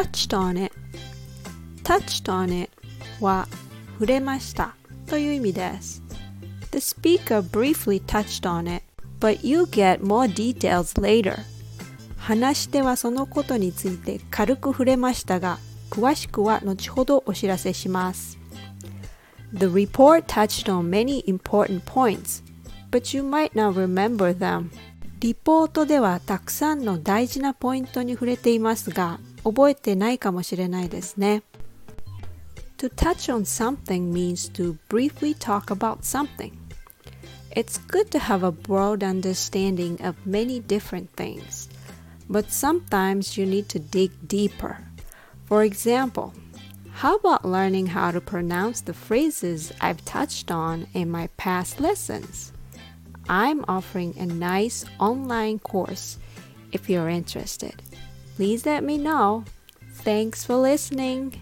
touched on it touched on it は触れましたという意味です The speaker briefly touched on it but you get more details later 話し手はそのことについて軽く触れましたが詳しくは後ほどお知らせします The report touched on many important points but you might not remember them リポートではたくさんの大事なポイントに触れていますが覚えてないかもしれないですね To touch on something means to briefly talk about something. It's good to have a broad understanding of many different things, but sometimes you need to dig deeper. For example, how about learning how to pronounce the phrases I've touched on in my past lessons? I'm offering a nice online course if you're interested. Please let me know. Thanks for listening.